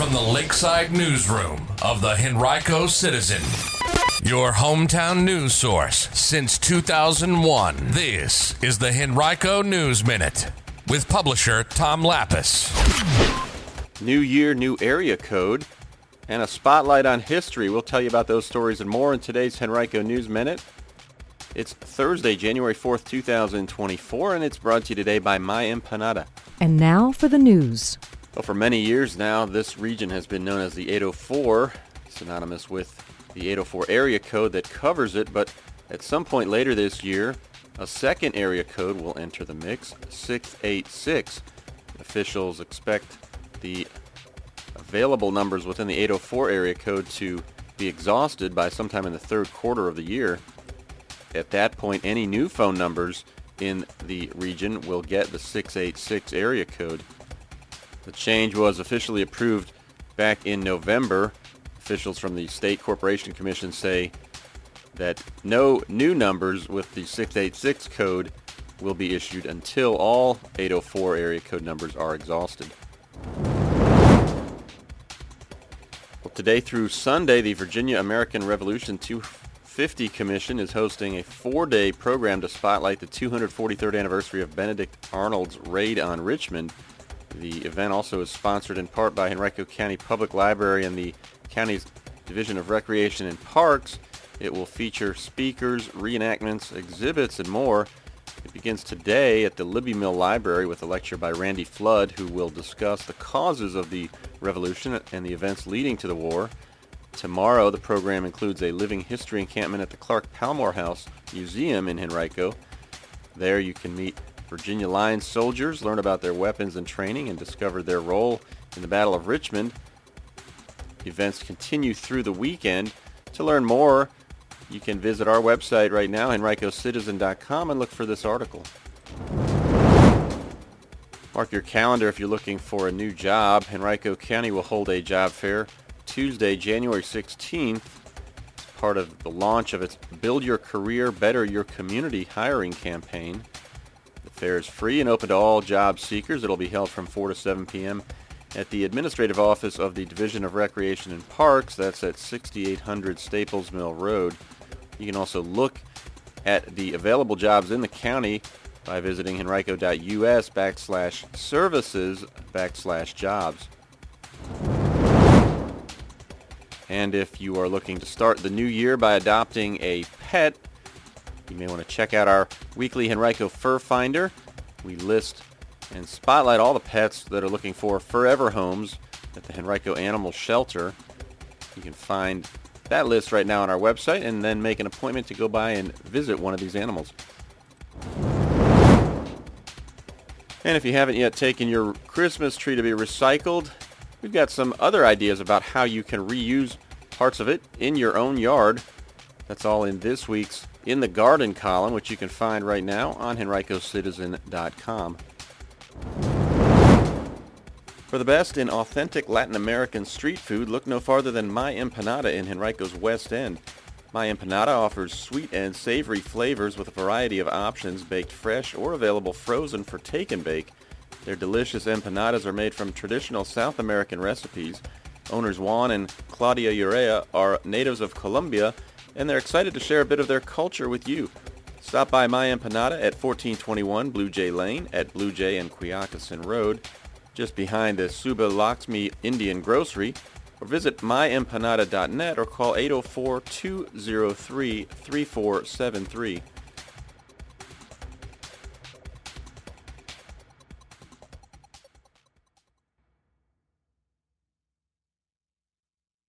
from the Lakeside Newsroom of the Henrico Citizen, your hometown news source since 2001. This is the Henrico News Minute with publisher Tom Lappas. New year, new area code, and a spotlight on history. We'll tell you about those stories and more in today's Henrico News Minute. It's Thursday, January 4th, 2024, and it's brought to you today by My Empanada. And now for the news. Well, for many years now, this region has been known as the 804, synonymous with the 804 area code that covers it, but at some point later this year, a second area code will enter the mix, 686. Officials expect the available numbers within the 804 area code to be exhausted by sometime in the third quarter of the year. At that point, any new phone numbers in the region will get the 686 area code. The change was officially approved back in November. Officials from the State Corporation Commission say that no new numbers with the 686 code will be issued until all 804 area code numbers are exhausted. Well, today through Sunday, the Virginia American Revolution 250 Commission is hosting a four-day program to spotlight the 243rd anniversary of Benedict Arnold's raid on Richmond. The event also is sponsored in part by Henrico County Public Library and the county's Division of Recreation and Parks. It will feature speakers, reenactments, exhibits, and more. It begins today at the Libbie Mill Library with a lecture by Randy Flood, who will discuss the causes of the revolution and the events leading to the war. Tomorrow, the program includes a living history encampment at the Clarke Palmore House Museum in Henrico. There you can meet Virginia Line soldiers, learn about their weapons and training, and discover their role in the Battle of Richmond. Events continue through the weekend. To learn more, you can visit our website right now, henricocitizen.com, and look for this article. Mark your calendar if you're looking for a new job. Henrico County will hold a job fair Tuesday, January 16th, part of the launch of its Build Your Career, Better Your Community hiring campaign. The fair is free and open to all job seekers. It'll be held from 4 to 7 p.m. at the administrative office of the Division of Recreation and Parks. That's at 6800 Staples Mill Road. You can also look at the available jobs in the county by visiting henrico.us backslash services backslash jobs. And if you are looking to start the new year by adopting a pet, you may want to check out our weekly Henrico Fur Finder. We list and spotlight all the pets that are looking for forever homes at the Henrico Animal Shelter. You can find that list right now on our website and then make an appointment to go by and visit one of these animals. And if you haven't yet taken your Christmas tree to be recycled, we've got some other ideas about how you can reuse parts of it in your own yard. That's all in this week's In the Garden column, which you can find right now on henricocitizen.com. For the best in authentic Latin American street food, look no farther than My Empanada in Henrico's West End. My Empanada offers sweet and savory flavors with a variety of options baked fresh or available frozen for take and bake. Their delicious empanadas are made from traditional South American recipes. Owners Juan and Claudia Urea are natives of Colombia, and they're excited to share a bit of their culture with you. Stop by My Empanada at 1421 Blue Jay Lane at Blue Jay and Quioccasin Road, just behind the Suba Lakshmi Indian Grocery, or visit myempanada.net or call 804-203-3473.